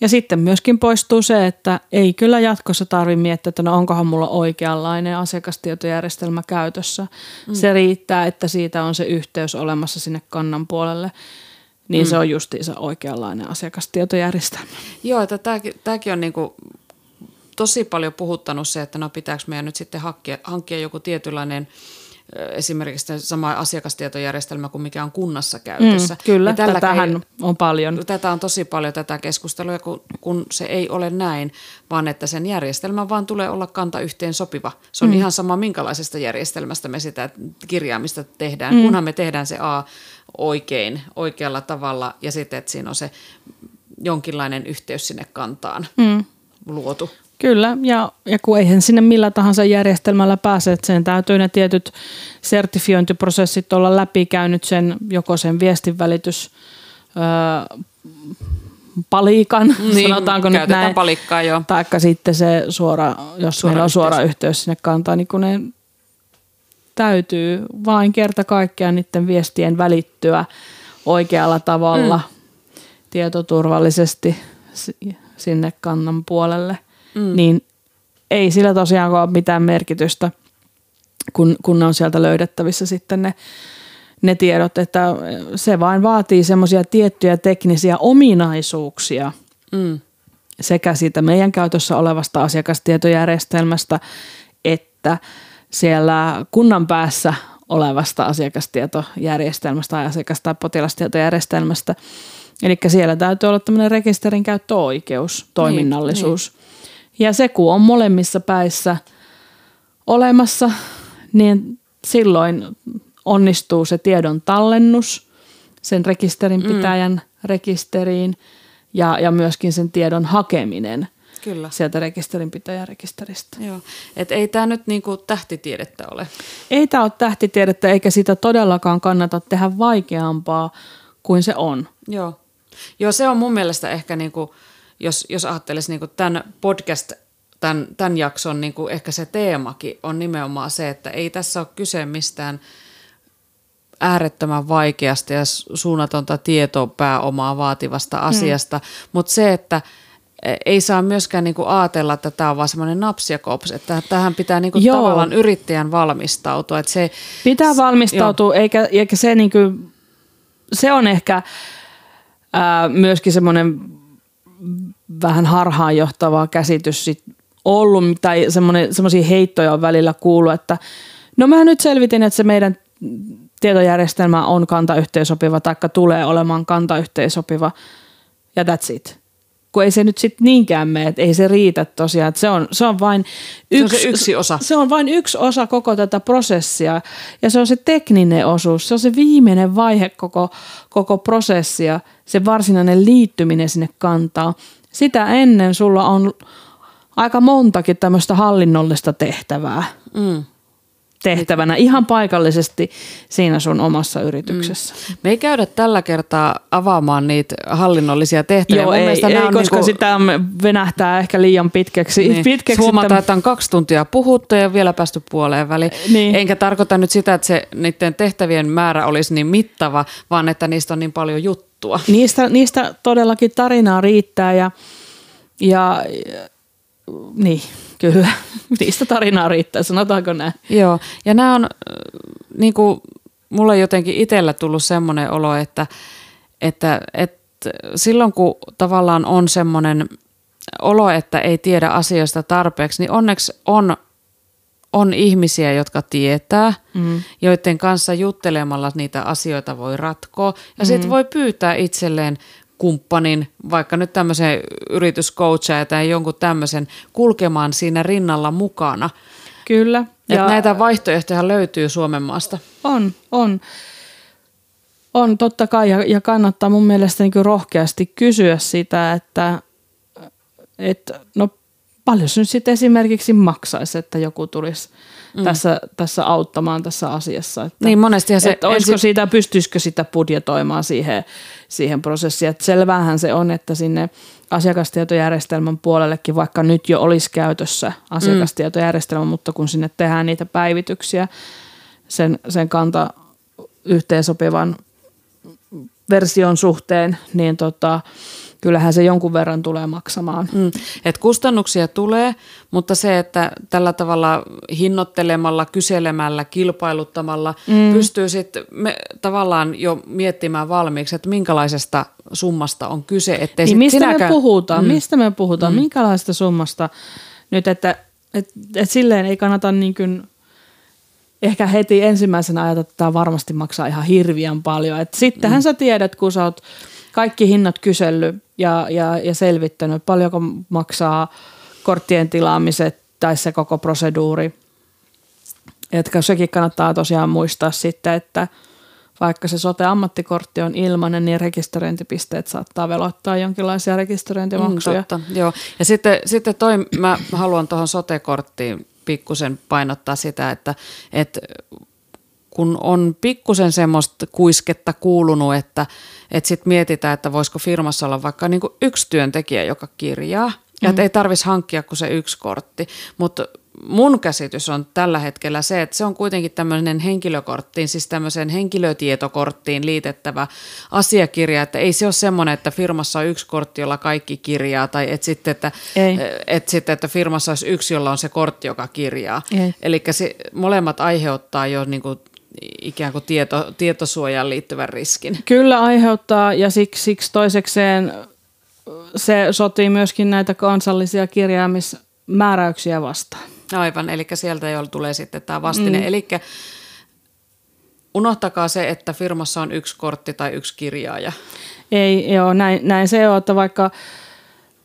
Speaker 2: Ja sitten myöskin poistuu se, että ei kyllä jatkossa tarvitse miettiä, että no onkohan mulla oikeanlainen asiakastietojärjestelmä käytössä. Mm. Se riittää, että siitä on se yhteys olemassa sinne kannan puolelle. Niin mm. se on justiinsa oikeanlainen asiakastietojärjestelmä.
Speaker 1: Joo, että tämäkin, tämäkin on niinku tosi paljon puhuttanut se, että no pitääkö meidän nyt sitten hankkia, hankkia joku tietynlainen esimerkiksi sama asiakastietojärjestelmä kuin mikä on kunnassa käytössä.
Speaker 2: Mm, kyllä,
Speaker 1: Ja tälläkään
Speaker 2: tätähän
Speaker 1: ei-
Speaker 2: on paljon.
Speaker 1: Tätä on tosi paljon tätä keskustelua, kun, kun se ei ole näin, vaan että sen järjestelmän vaan tulee olla kanta yhteen sopiva. Se on mm. ihan sama, minkälaisesta järjestelmästä me sitä kirjaamista tehdään, mm. kunhan me tehdään se A oikein, oikealla tavalla ja sitten, että siinä on se jonkinlainen yhteys sinne kantaan mm. luotu.
Speaker 2: Kyllä, ja, ja kun eihän sinne millä tahansa järjestelmällä pääse, että sen täytyy ne tietyt sertifiointiprosessit olla läpikäynyt sen, joko sen viestinvälitys öö, palikan, niin, sanotaanko nyt
Speaker 1: käytetään
Speaker 2: näin,
Speaker 1: palikkaa jo.
Speaker 2: taikka sitten se suora, jos
Speaker 1: Suora
Speaker 2: meillä on
Speaker 1: yhteys.
Speaker 2: suora yhteys sinne kantaan, niin kun ne täytyy vain kerta kaikkiaan niiden viestien välittyä oikealla tavalla mm. tietoturvallisesti si- sinne kannan puolelle, mm. niin ei sillä tosiaan ole mitään merkitystä, kun, kun ne on sieltä löydettävissä sitten ne, ne tiedot, että se vain vaatii semmoisia tiettyjä teknisiä ominaisuuksia
Speaker 1: Mm.
Speaker 2: sekä siitä meidän käytössä olevasta asiakastietojärjestelmästä, että siellä kunnan päässä olevasta asiakastietojärjestelmästä tai asiakas- tai potilastietojärjestelmästä. Eli siellä täytyy olla tämmöinen rekisterin käyttöoikeus, toiminnallisuus. Niin, Ja se, kun on molemmissa päissä olemassa, niin silloin onnistuu se tiedon tallennus sen rekisterin pitäjän mm. rekisteriin ja, ja myöskin sen tiedon hakeminen
Speaker 1: Kyllä.
Speaker 2: sieltä rekisterinpitäjän rekisteristä.
Speaker 1: Joo. Et ei tämä nyt niinku tähtitiedettä ole.
Speaker 2: Ei tämä ole tähtitiedettä eikä sitä todellakaan kannata tehdä vaikeampaa kuin se on.
Speaker 1: Joo. Joo, se on mun mielestä ehkä, niinku, jos, jos ajattelisi niinku tämän podcast, tämän, tämän jakson niinku ehkä se teemakin on nimenomaan se, että ei tässä ole kyse mistään äärettömän vaikeasta ja suunnatonta tietopääomaa vaativasta asiasta, mm. mutta se, että e, ei saa myöskään niinku ajatella, että tämä on vaan semmoinen napsiakops, että tähän pitää niinku
Speaker 2: Joo.
Speaker 1: tavallaan yrittäjän valmistautua. Että se,
Speaker 2: Pitää valmistautua, eikä, eikä se, niinku, se on ehkä ää, myöskin semmoinen vähän harhaanjohtava käsitys sit ollut, tai semmoisia heittoja on välillä kuullut, että no mä nyt selvitin, että se meidän tietojärjestelmä on kantayhteensopiva, taikka tulee olemaan kantayhteensopiva, ja that's it kun ei se nyt sitten niinkään mene, että ei se riitä tosiaan. Että se, on, se on vain yksi,
Speaker 1: se on se yksi osa.
Speaker 2: Se on vain yksi osa koko tätä prosessia ja se on se tekninen osuus. Se on se viimeinen vaihe koko, koko prosessia, se varsinainen liittyminen sinne kantaa. Sitä ennen sulla on aika montakin tämmöistä hallinnollista tehtävää. Mm tehtävänä ihan paikallisesti siinä sun omassa yrityksessä. Mm.
Speaker 1: Me ei käydä tällä kertaa avaamaan niitä hallinnollisia tehtäviä.
Speaker 2: Joo, Mun ei, ei on koska niinku... sitä venähtää ehkä liian pitkäksi.
Speaker 1: Niin.
Speaker 2: pitkäksi
Speaker 1: Huomataan, että on kaksi tuntia puhuttu ja vielä päästy puoleen väliin. Niin. Enkä tarkoita nyt sitä, että se niiden tehtävien määrä olisi niin mittava, vaan että niistä on niin paljon juttua.
Speaker 2: Niistä, niistä todellakin tarinaa riittää ja, ja niin, kyllä. Niistä tarinaa riittää, sanotaanko näin.
Speaker 1: Joo, ja nämä on, niin kuin mulla jotenkin itsellä tullut semmoinen olo, että, että, että silloin kun tavallaan on semmoinen olo, että ei tiedä asioista tarpeeksi, niin onneksi on, on ihmisiä, jotka tietää, mm. joiden kanssa juttelemalla niitä asioita voi ratkoa. Ja mm. sitten voi pyytää itselleen kumppanin, vaikka nyt tämmöisen yrityscoachaa tai jonkun tämmöisen kulkemaan siinä rinnalla mukana.
Speaker 2: Kyllä.
Speaker 1: Ja näitä vaihtoehtoja löytyy Suomen maasta.
Speaker 2: On, on. On totta kai ja, ja kannattaa mun mielestä niin rohkeasti kysyä sitä, että, että no paljon se nyt sitten esimerkiksi maksaisi, että joku tulisi mm. tässä, tässä auttamaan tässä asiassa. Että,
Speaker 1: niin monesti se...
Speaker 2: Että olisiko ensi... siitä, pystyisikö sitä budjetoimaan siihen, siihen prosessiin. Että selvähän se on, että sinne asiakastietojärjestelmän puolellekin, vaikka nyt jo olisi käytössä asiakastietojärjestelmä, mm. mutta kun sinne tehdään niitä päivityksiä sen, sen kanta yhteensopivan version suhteen, niin tota, kyllähän se jonkun verran tulee maksamaan. Mm.
Speaker 1: Et kustannuksia tulee, mutta se, että tällä tavalla hinnoittelemalla, kyselemällä, kilpailuttamalla mm. pystyy sitten tavallaan jo miettimään valmiiksi, että minkälaisesta summasta on kyse. Ettei
Speaker 2: niin mistä sinäkään... me puhutaan? Mm. Mistä me puhutaan? Mm. Minkälaista summasta nyt, että et, et silleen ei kannata niin kuin ehkä heti ensimmäisenä ajatella, että tämä varmasti maksaa ihan hirviän paljon. Et sittenhän mm. sä tiedät, kun sä oot kaikki hinnat kysellyt ja, ja, ja selvittänyt, paljonko maksaa korttien tilaamiset tai se koko proseduuri. Että sekin kannattaa tosiaan muistaa sitten, että vaikka se sote-ammattikortti on ilmainen, niin rekisteröintipisteet saattaa velottaa jonkinlaisia rekisteröintimaksuja. Mm,
Speaker 1: totta, joo. Ja sitten, sitten toi, mä haluan tuohon sote-korttiin pikkusen painottaa sitä, että, että kun on pikkusen semmoista kuisketta kuulunut, että, että sitten mietitään, että voisiko firmassa olla vaikka niin kuin yksi työntekijä, joka kirjaa, ja mm. että ei tarvitsisi hankkia kuin se yksi kortti. Mutta mun käsitys on tällä hetkellä se, että se on kuitenkin tämmöinen henkilökorttiin, siis tämmöiseen henkilötietokorttiin liitettävä asiakirja, että ei se ole semmoinen, että firmassa on yksi kortti, jolla kaikki kirjaa, tai että sitten, että, että, sitten, että firmassa olisi yksi, jolla on se kortti, joka kirjaa. Eli molemmat aiheuttaa jo niin kuin ikään kuin tieto, tietosuojaan liittyvän riskin.
Speaker 2: Kyllä aiheuttaa ja siksi, siksi toisekseen se sotii myöskin näitä kansallisia kirjaamismääräyksiä vastaan.
Speaker 1: Aivan, eli sieltä jo tulee sitten tämä vastine. Mm. Eli unohtakaa se, että firmassa on yksi kortti tai yksi kirjaaja.
Speaker 2: Ei, joo, näin, näin se on, että vaikka –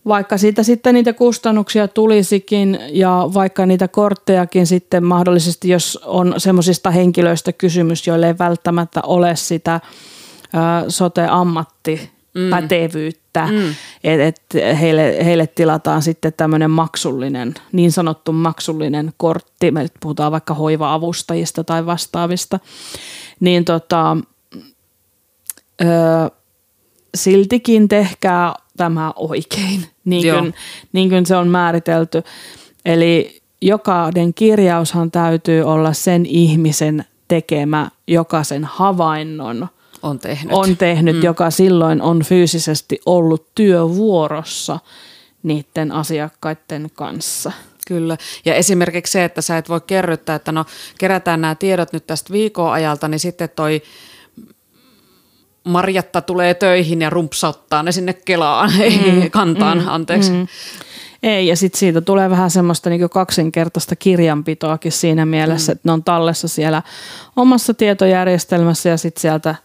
Speaker 2: vaikka siitä sitten niitä kustannuksia tulisikin ja vaikka niitä korttejakin sitten mahdollisesti, jos on semmoisista henkilöistä kysymys, joille ei välttämättä ole sitä sote-ammatti mm. pätevyyttä, mm. että et heille, heille tilataan sitten tämmöinen maksullinen, niin sanottu maksullinen kortti, me puhutaan vaikka hoiva-avustajista tai vastaavista, niin tota, ö, siltikin tehkää tämä oikein, niin kuin, niin kuin se on määritelty. Eli jokainen kirjaushan täytyy olla sen ihmisen tekemä, joka sen havainnon
Speaker 1: on tehnyt,
Speaker 2: on tehnyt mm. joka silloin on fyysisesti ollut työvuorossa niiden asiakkaiden kanssa.
Speaker 1: Kyllä. Ja esimerkiksi se, että sä et voi kerryttää, että no kerätään nämä tiedot nyt tästä viikon ajalta, niin sitten toi Marjatta tulee töihin ja rumpsauttaa ne sinne Kelaan, mm. kantaan, mm. anteeksi. Mm.
Speaker 2: Ei, ja sitten siitä tulee vähän semmoista niin kaksinkertaista kirjanpitoakin siinä mielessä, mm. että ne on tallessa siellä omassa tietojärjestelmässä ja sitten sieltä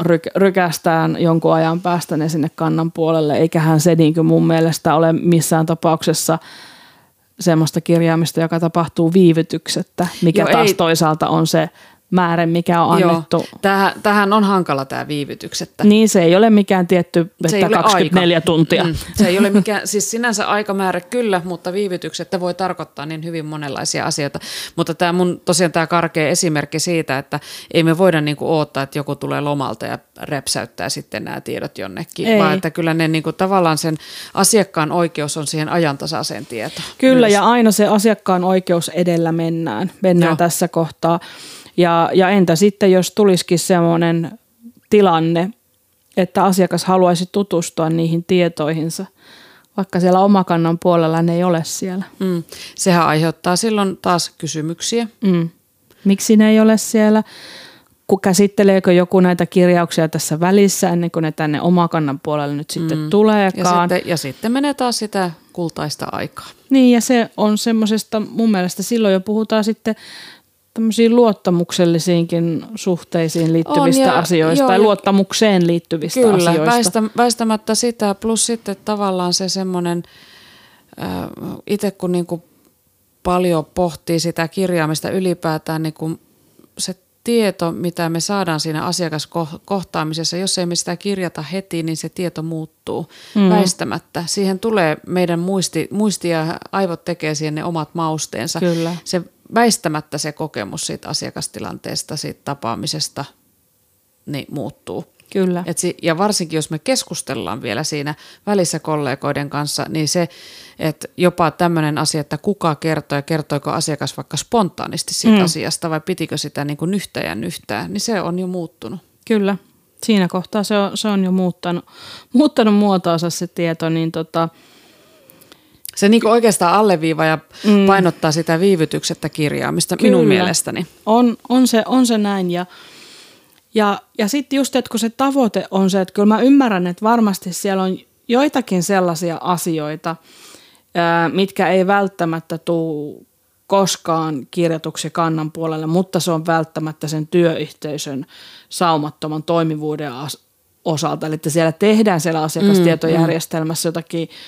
Speaker 2: ryk- rykästään jonkun ajan päästä ne sinne kannan puolelle, eiköhän se niin mun mielestä ole missään tapauksessa semmoista kirjaamista, joka tapahtuu viivytyksettä, mikä Joo, taas ei. toisaalta on se määrä, mikä on annettu. Joo,
Speaker 1: tämähän, tämähän on hankala tämä viivytyksettä.
Speaker 2: Niin, se ei ole mikään tietty, se että 24 aika. tuntia. Mm,
Speaker 1: se ei ole mikään, siis sinänsä aikamäärä kyllä, mutta viivytyksettä voi tarkoittaa niin hyvin monenlaisia asioita. Mutta tämä mun tosiaan tämä karkea esimerkki siitä, että ei me voida niinku odottaa, että joku tulee lomalta ja repsäyttää sitten nämä tiedot jonnekin, ei. vaan että kyllä ne niinku, tavallaan sen asiakkaan oikeus on siihen ajantasaiseen tietoon.
Speaker 2: Kyllä, myös. ja aina se asiakkaan oikeus edellä mennään, mennään Joo. tässä kohtaa. Ja, ja entä sitten, jos tulisikin sellainen tilanne, että asiakas haluaisi tutustua niihin tietoihinsa, vaikka siellä omakannan puolella ne ei ole siellä.
Speaker 1: Mm. Sehän aiheuttaa silloin taas kysymyksiä.
Speaker 2: Mm. Miksi ne ei ole siellä? Käsitteleekö joku näitä kirjauksia tässä välissä ennen kuin ne tänne omakannan puolelle nyt sitten mm. tuleekaan?
Speaker 1: Ja sitten, ja sitten menee taas sitä kultaista aikaa.
Speaker 2: Niin ja se on semmoisesta, mun mielestä silloin jo puhutaan sitten tämmöisiin luottamuksellisiinkin suhteisiin liittyvistä on, ja, asioista joo, tai luottamukseen liittyvistä
Speaker 1: kyllä,
Speaker 2: asioista.
Speaker 1: Väistä, väistämättä sitä, plus sitten tavallaan se semmoinen, äh, itse kun niin kuin paljon pohtii sitä kirjaamista ylipäätään, niin kuin se tieto, mitä me saadaan siinä asiakaskohtaamisessa, jos ei me sitä kirjata heti, niin se tieto muuttuu mm. väistämättä. Siihen tulee meidän muisti, muisti ja aivot tekee siihen ne omat mausteensa.
Speaker 2: Kyllä.
Speaker 1: Se väistämättä se kokemus siitä asiakastilanteesta, siitä tapaamisesta, niin muuttuu.
Speaker 2: Kyllä.
Speaker 1: Et si- ja varsinkin, jos me keskustellaan vielä siinä välissä kollegoiden kanssa, niin se, että jopa tämmöinen asia, että kuka kertoo ja kertoiko asiakas vaikka spontaanisti siitä mm. asiasta vai pitikö sitä niin kuin ja nyhtää, niin se on jo muuttunut.
Speaker 2: Kyllä. Siinä kohtaa se on, se on jo muuttanut, muuttanut muotoonsa se tieto, niin tota,
Speaker 1: se niin oikeastaan alleviiva ja mm. painottaa sitä viivytyksettä kirjaamista Kyllä. minun mielestäni.
Speaker 2: On, on, se, on se näin ja, ja, ja sitten just, että kun se tavoite on se, että kyllä mä ymmärrän, että varmasti siellä on joitakin sellaisia asioita, mitkä ei välttämättä tule koskaan kirjatuksi kannan puolelle, mutta se on välttämättä sen työyhteisön saumattoman toimivuuden osalta. Eli että siellä tehdään siellä asiakastietojärjestelmässä mm, jotakin –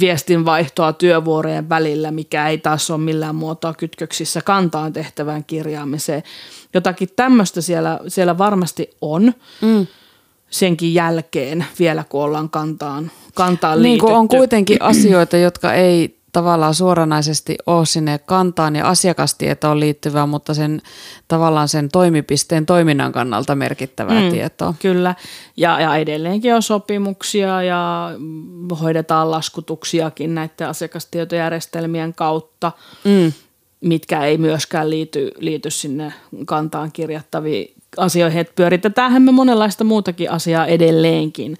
Speaker 2: viestinvaihtoa työvuorojen välillä, mikä ei taas ole millään muotoa kytköksissä kantaan tehtävään kirjaamiseen. Jotakin tämmöistä siellä, siellä varmasti on mm. senkin jälkeen vielä, kun ollaan kantaan, kantaan
Speaker 1: liitytty. Niin kuin on kuitenkin asioita, jotka ei tavallaan suoranaisesti ole sinne kantaan ja asiakastietoon liittyvää, mutta sen tavallaan sen toimipisteen toiminnan kannalta merkittävää mm, tietoa.
Speaker 2: Kyllä, ja, ja edelleenkin on sopimuksia ja hoidetaan laskutuksiakin näiden asiakastietojärjestelmien kautta, mm. mitkä ei myöskään liity, liity sinne kantaan kirjattaviin asioihin. Että pyöritetäänhän me monenlaista muutakin asiaa edelleenkin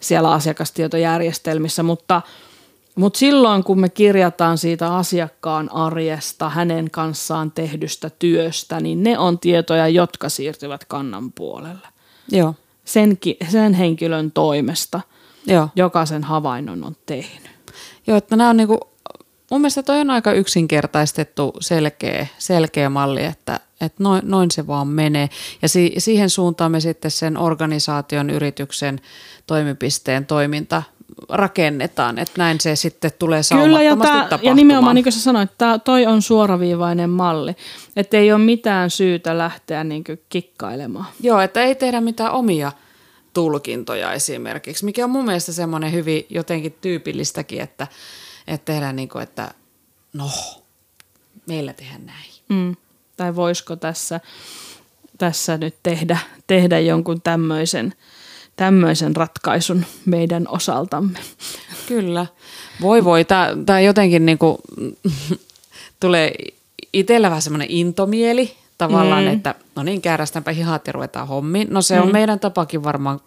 Speaker 2: siellä asiakastietojärjestelmissä, mutta – mutta silloin, kun me kirjataan siitä asiakkaan arjesta, hänen kanssaan tehdystä työstä, niin ne on tietoja, jotka siirtyvät kannan puolelle.
Speaker 1: Joo.
Speaker 2: Sen, sen henkilön toimesta, Joo. joka sen havainnon on tehnyt.
Speaker 1: Joo, että nämä on niinku, mun mielestä toi on aika yksinkertaistettu selkeä, selkeä malli, että, että noin, noin se vaan menee. Ja si, siihen suuntaan me sitten sen organisaation, yrityksen, toimipisteen toiminta rakennetaan, että näin se sitten tulee
Speaker 2: Kyllä,
Speaker 1: ja,
Speaker 2: tää, ja nimenomaan niin kuin sä sanoit, tää, toi on suoraviivainen malli, että ei ole mitään syytä lähteä niin kikkailemaan.
Speaker 1: Joo, että ei tehdä mitään omia tulkintoja esimerkiksi, mikä on mun mielestä semmoinen hyvin jotenkin tyypillistäkin, että, että tehdään niin kuin, että no, meillä tehdään näin.
Speaker 2: Mm. Tai voisiko tässä, tässä nyt tehdä, tehdä jonkun tämmöisen, tämmöisen ratkaisun meidän osaltamme.
Speaker 1: Kyllä. Voi voi, tämä jotenkin niin kuin, tulee itsellä vähän semmoinen intomieli tavallaan, mm. että no niin, käärästäänpä hihat ja ruvetaan hommiin. No se mm. on meidän tapakin varmaan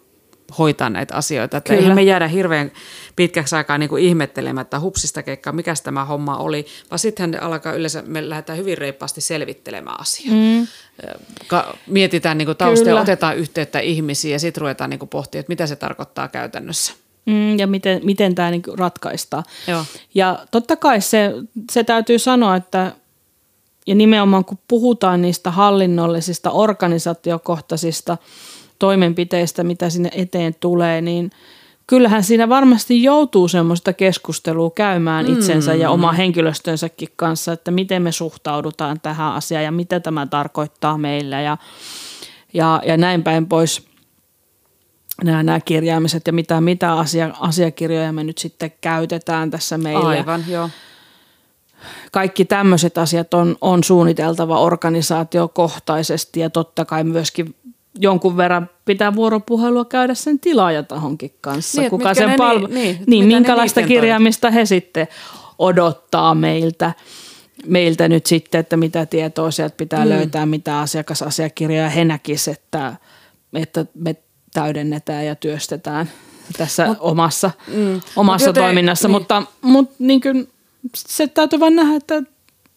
Speaker 1: hoitaa näitä asioita. Että eihän me jäädä hirveän pitkäksi aikaa niin kuin ihmettelemään, että hupsista keikkaa, mikä tämä homma oli, vaan sittenhän alkaa yleensä, me lähdetään hyvin reippaasti selvittelemään asiaa. Mm. Ka- mietitään niin kuin taustalla, otetaan yhteyttä ihmisiin ja sitten ruvetaan niin kuin pohtimaan, että mitä se tarkoittaa käytännössä.
Speaker 2: Mm, ja miten, miten tämä niin ratkaistaan. Joo. Ja totta kai se, se täytyy sanoa, että ja nimenomaan kun puhutaan niistä hallinnollisista organisaatiokohtaisista toimenpiteistä, mitä sinne eteen tulee, niin kyllähän siinä varmasti joutuu semmoista keskustelua käymään mm. itsensä ja oma henkilöstönsäkin kanssa, että miten me suhtaudutaan tähän asiaan ja mitä tämä tarkoittaa meillä ja, ja, ja näin päin pois nämä, nämä kirjaamiset ja mitä, mitä asia, asiakirjoja me nyt sitten käytetään tässä meillä.
Speaker 1: Aivan, joo.
Speaker 2: Kaikki tämmöiset asiat on, on suunniteltava organisaatiokohtaisesti ja totta kai myöskin jonkun verran pitää vuoropuhelua käydä sen tilaajatahonkin kanssa.
Speaker 1: Niin,
Speaker 2: Kuka sen
Speaker 1: palvelu, niin,
Speaker 2: niin minkälaista kirjaamista he sitten odottaa meiltä, meiltä nyt sitten, että mitä tietoa sieltä pitää mm. löytää, mitä asiakasasiakirjoja he näkisivät, että, että me täydennetään ja työstetään tässä Mut, omassa, mm, omassa joten, toiminnassa, niin. mutta, mutta niin kuin, se täytyy vain nähdä, että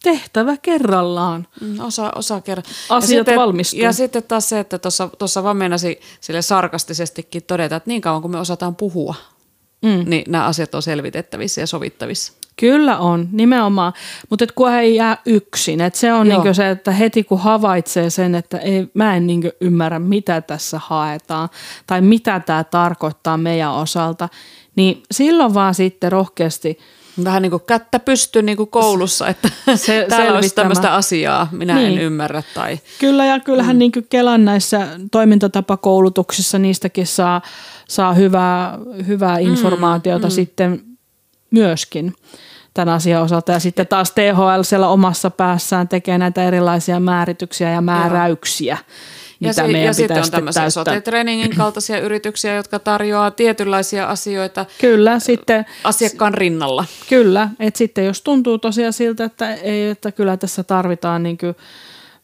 Speaker 2: tehtävä kerrallaan.
Speaker 1: Mm, osa, osa kerran.
Speaker 2: Asiat ja sitten, valmistuu.
Speaker 1: Ja sitten taas se, että tuossa vaan meinasi sille sarkastisestikin todeta, että niin kauan kuin me osataan puhua, mm. niin nämä asiat on selvitettävissä ja sovittavissa.
Speaker 2: Kyllä on, nimenomaan. Mutta kun ei jää yksin. Et se on niinku se, että heti kun havaitsee sen, että ei, mä en niinku ymmärrä, mitä tässä haetaan tai mitä tämä tarkoittaa meidän osalta, niin silloin vaan sitten rohkeasti –
Speaker 1: Vähän niin kuin kättä pysty niin kuin koulussa, että se, täällä olisi tämmöistä asiaa, minä niin. en ymmärrä. Tai...
Speaker 2: Kyllä ja kyllähän mm. niin kuin Kelan näissä toimintatapakoulutuksissa niistäkin saa, saa hyvää, hyvää mm, informaatiota mm. sitten myöskin tämän asian osalta. Ja sitten taas THL siellä omassa päässään tekee näitä erilaisia määrityksiä ja määräyksiä. Joo
Speaker 1: ja, se, ja sitten on tämmöisiä sote-treeningin kaltaisia yrityksiä, jotka tarjoaa tietynlaisia asioita
Speaker 2: kyllä, sitten,
Speaker 1: asiakkaan rinnalla.
Speaker 2: Kyllä, että sitten jos tuntuu tosiaan siltä, että, ei, että kyllä tässä tarvitaan niin kuin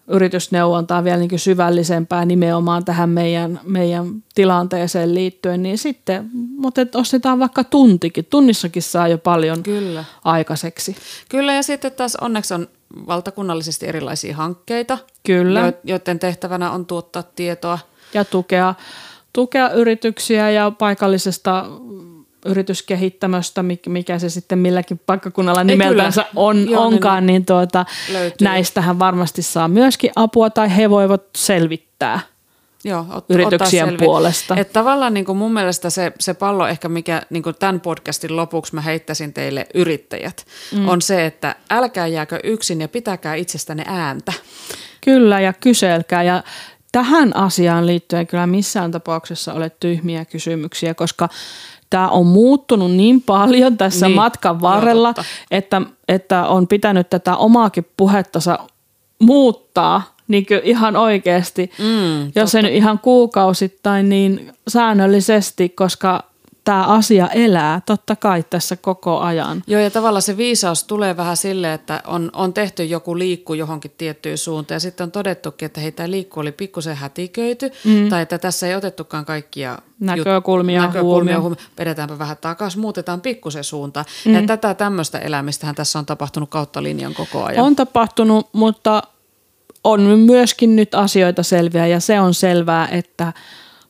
Speaker 2: yritysneuvontaa vielä niin syvällisempää nimenomaan tähän meidän, meidän tilanteeseen liittyen, niin sitten, mutta et ostetaan vaikka tuntikin. Tunnissakin saa jo paljon Kyllä. aikaiseksi.
Speaker 1: Kyllä ja sitten taas onneksi on valtakunnallisesti erilaisia hankkeita,
Speaker 2: Kyllä.
Speaker 1: joiden tehtävänä on tuottaa tietoa.
Speaker 2: Ja tukea, tukea yrityksiä ja paikallisesta yrityskehittämöstä, mikä se sitten milläkin paikkakunnalla nimeltänsä on, Joo, onkaan, niin, niin tuota, näistähän varmasti saa myöskin apua tai he voivat selvittää – Joo, ot, yrityksien puolesta.
Speaker 1: Että tavallaan niin kuin mun mielestä se, se pallo ehkä, mikä niin kuin tämän podcastin lopuksi mä heittäisin teille yrittäjät, mm. on se, että älkää jääkö yksin ja pitäkää itsestänne ääntä.
Speaker 2: Kyllä ja kyselkää ja tähän asiaan liittyen kyllä missään tapauksessa ole tyhmiä kysymyksiä, koska tämä on muuttunut niin paljon tässä niin, matkan varrella, että, että on pitänyt tätä omaakin puhettansa muuttaa niin ihan oikeasti, mm, jos ei nyt ihan kuukausittain, niin säännöllisesti, koska tämä asia elää totta kai tässä koko ajan.
Speaker 1: Joo ja tavallaan se viisaus tulee vähän sille, että on, on tehty joku liikku johonkin tiettyyn suuntaan ja sitten on todettukin, että hei tämä liikku oli pikkusen hätiköity mm. tai että tässä ei otettukaan kaikkia
Speaker 2: näkökulmia,
Speaker 1: jut- näkökulmia huomioon. Vedetäänpä vähän takaisin, muutetaan pikkusen suuntaan. Mm. Ja tätä tämmöistä elämistähän tässä on tapahtunut kautta linjan koko ajan.
Speaker 2: On tapahtunut, mutta on myöskin nyt asioita selviä ja se on selvää, että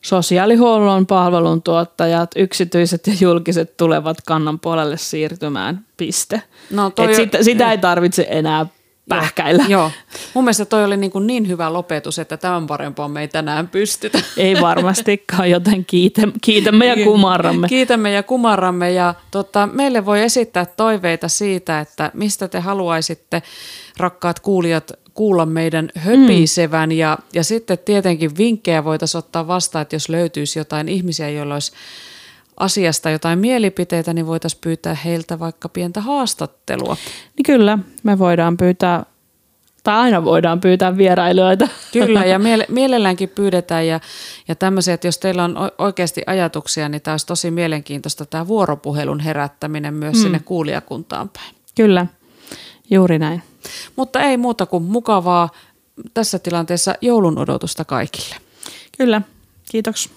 Speaker 2: sosiaalihuollon palveluntuottajat, yksityiset ja julkiset tulevat kannan puolelle siirtymään, piste. No Et sitä, sitä ei tarvitse enää pähkäillä.
Speaker 1: Joo, joo. mun mielestä toi oli niin, kuin niin hyvä lopetus, että tämän parempaa me ei tänään pystytä.
Speaker 2: Ei varmastikaan, joten kiitä, kiitämme ja kumarramme.
Speaker 1: Kiitämme ja kumarramme ja tota, meille voi esittää toiveita siitä, että mistä te haluaisitte, rakkaat kuulijat, kuulla meidän höpisevän. Mm. Ja, ja sitten tietenkin vinkkejä voitaisiin ottaa vastaan, että jos löytyisi jotain ihmisiä, joilla olisi asiasta jotain mielipiteitä, niin voitaisiin pyytää heiltä vaikka pientä haastattelua.
Speaker 2: Niin kyllä, me voidaan pyytää tai aina voidaan pyytää vierailijoita.
Speaker 1: Kyllä, ja miele- mielelläänkin pyydetään. Ja, ja tämmöisiä, että jos teillä on oikeasti ajatuksia, niin tämä olisi tosi mielenkiintoista tämä vuoropuhelun herättäminen myös mm. sinne kuulijakuntaan päin.
Speaker 2: Kyllä, juuri näin.
Speaker 1: Mutta ei muuta kuin mukavaa tässä tilanteessa joulun odotusta kaikille.
Speaker 2: Kyllä, kiitos.